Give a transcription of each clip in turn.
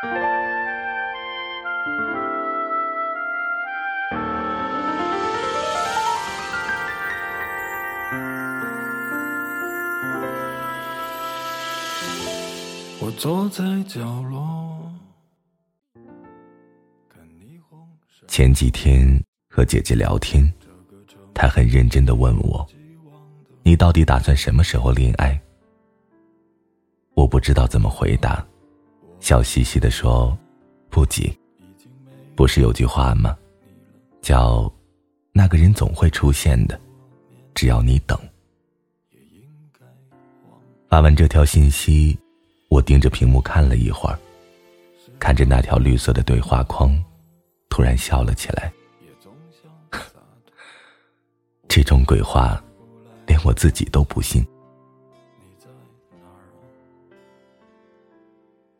我坐在角落。前几天和姐姐聊天，她很认真的问我：“你到底打算什么时候恋爱？”我不知道怎么回答，笑嘻嘻的说：“不急，不是有句话吗？叫那个人总会出现的，只要你等。”发完这条信息。我盯着屏幕看了一会儿，看着那条绿色的对话框，突然笑了起来。这种鬼话，连我自己都不信。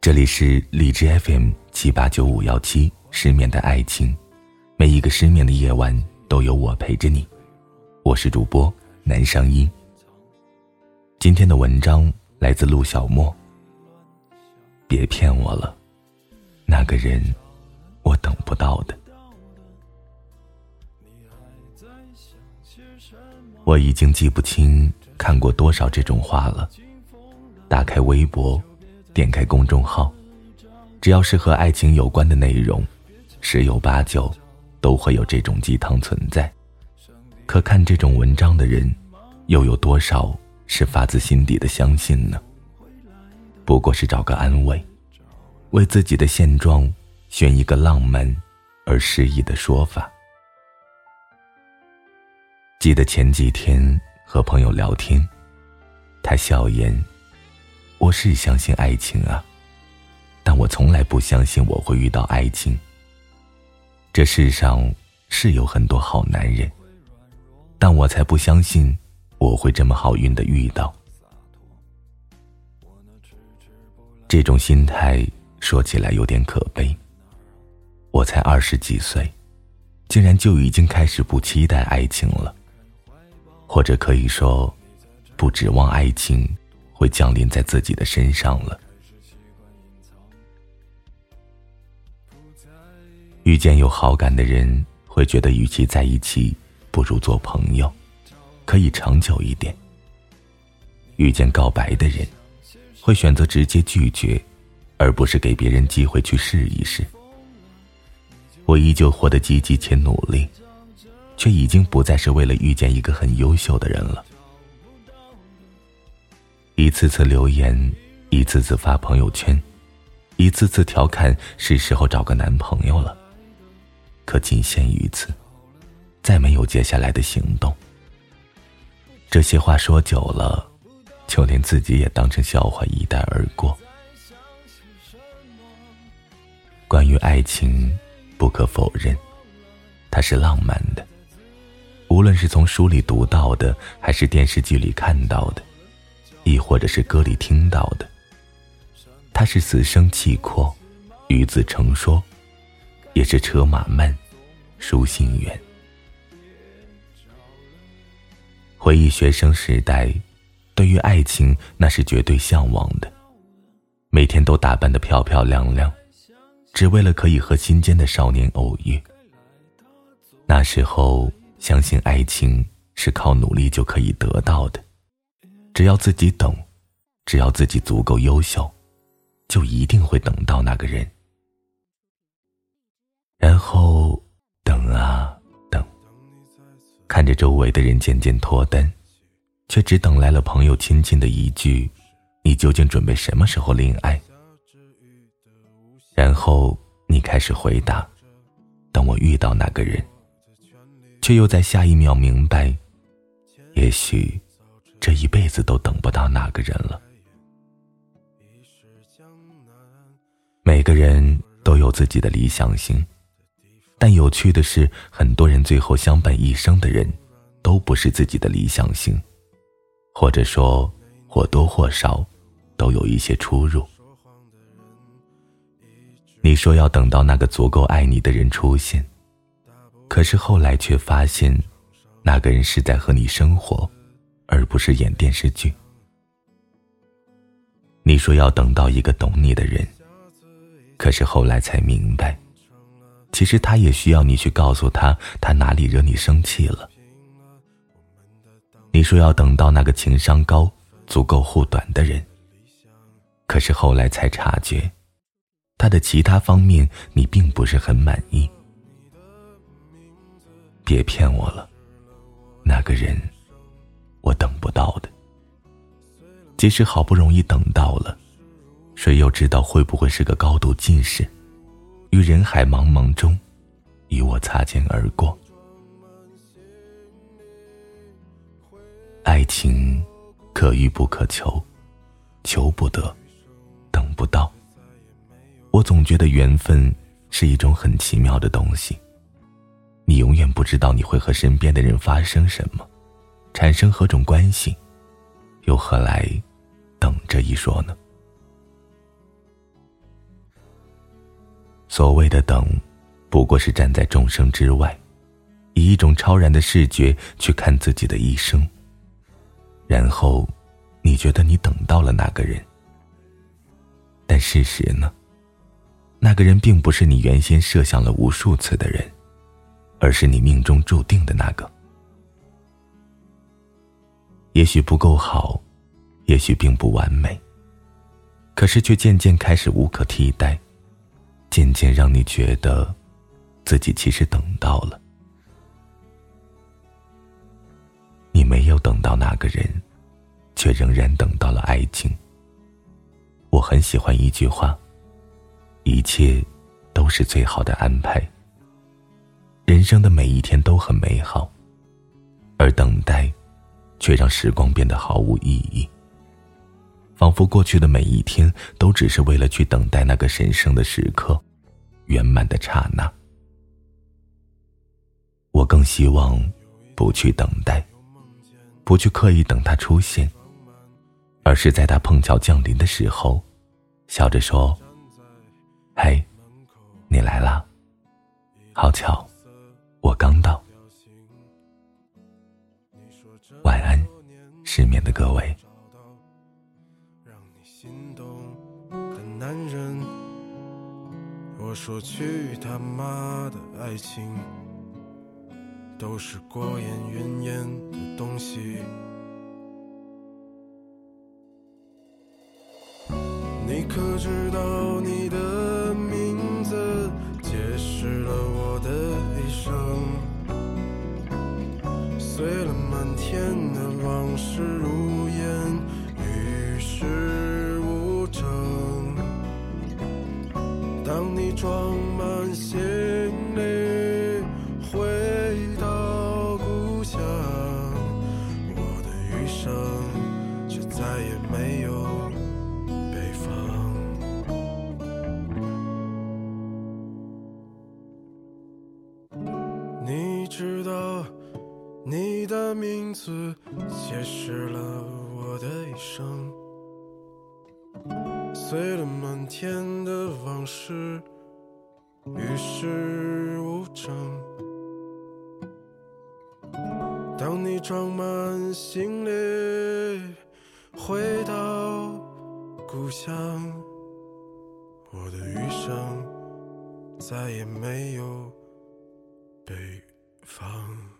这里是荔枝 FM 七八九五幺七，失眠的爱情，每一个失眠的夜晚都有我陪着你。我是主播南商一。今天的文章来自陆小莫。别骗我了，那个人，我等不到的。我已经记不清看过多少这种话了。打开微博，点开公众号，只要是和爱情有关的内容，十有八九都会有这种鸡汤存在。可看这种文章的人，又有多少是发自心底的相信呢？不过是找个安慰，为自己的现状选一个浪漫而诗意的说法。记得前几天和朋友聊天，他笑言：“我是相信爱情啊，但我从来不相信我会遇到爱情。这世上是有很多好男人，但我才不相信我会这么好运的遇到。”这种心态说起来有点可悲。我才二十几岁，竟然就已经开始不期待爱情了，或者可以说，不指望爱情会降临在自己的身上了。遇见有好感的人，会觉得与其在一起，不如做朋友，可以长久一点。遇见告白的人。会选择直接拒绝，而不是给别人机会去试一试。我依旧活得积极且努力，却已经不再是为了遇见一个很优秀的人了。一次次留言，一次次发朋友圈，一次次调侃，是时候找个男朋友了。可仅限于此，再没有接下来的行动。这些话说久了。就连自己也当成笑话一带而过。关于爱情，不可否认，它是浪漫的。无论是从书里读到的，还是电视剧里看到的，亦或者是歌里听到的，他是死生契阔，与子成说，也是车马慢，书信远。回忆学生时代。对于爱情，那是绝对向往的，每天都打扮得漂漂亮亮，只为了可以和心间的少年偶遇。那时候，相信爱情是靠努力就可以得到的，只要自己等，只要自己足够优秀，就一定会等到那个人。然后，等啊等，看着周围的人渐渐脱单。却只等来了朋友亲戚的一句：“你究竟准备什么时候恋爱？”然后你开始回答：“等我遇到那个人。”却又在下一秒明白，也许这一辈子都等不到那个人了。每个人都有自己的理想型，但有趣的是，很多人最后相伴一生的人，都不是自己的理想型。或者说，或多或少，都有一些出入。你说要等到那个足够爱你的人出现，可是后来却发现，那个人是在和你生活，而不是演电视剧。你说要等到一个懂你的人，可是后来才明白，其实他也需要你去告诉他，他哪里惹你生气了。你说要等到那个情商高、足够护短的人，可是后来才察觉，他的其他方面你并不是很满意。别骗我了，那个人，我等不到的。即使好不容易等到了。谁又知道会不会是个高度近视，于人海茫茫中，与我擦肩而过？爱情可遇不可求，求不得，等不到。我总觉得缘分是一种很奇妙的东西。你永远不知道你会和身边的人发生什么，产生何种关系，又何来等这一说呢？所谓的等，不过是站在众生之外，以一种超然的视觉去看自己的一生。然后，你觉得你等到了那个人，但事实呢？那个人并不是你原先设想了无数次的人，而是你命中注定的那个。也许不够好，也许并不完美，可是却渐渐开始无可替代。渐渐让你觉得，自己其实等到了。你没有等到那个人，却仍然等到了爱情。我很喜欢一句话：一切都是最好的安排。人生的每一天都很美好，而等待，却让时光变得毫无意义。仿佛过去的每一天都只是为了去等待那个神圣的时刻，圆满的刹那。我更希望不去等待，不去刻意等他出现，而是在他碰巧降临的时候，笑着说：“嘿，你来啦！好巧，晚安，失眠的各位心动的男人。我说去他妈的爱情，都是过眼云烟的东西。你可知道碎了满天的往事如烟，与世无争。当你装满鞋的名字解释了我的一生。碎了满天的往事，与世无争。当你装满行李回到故乡，我的余生再也没有北方。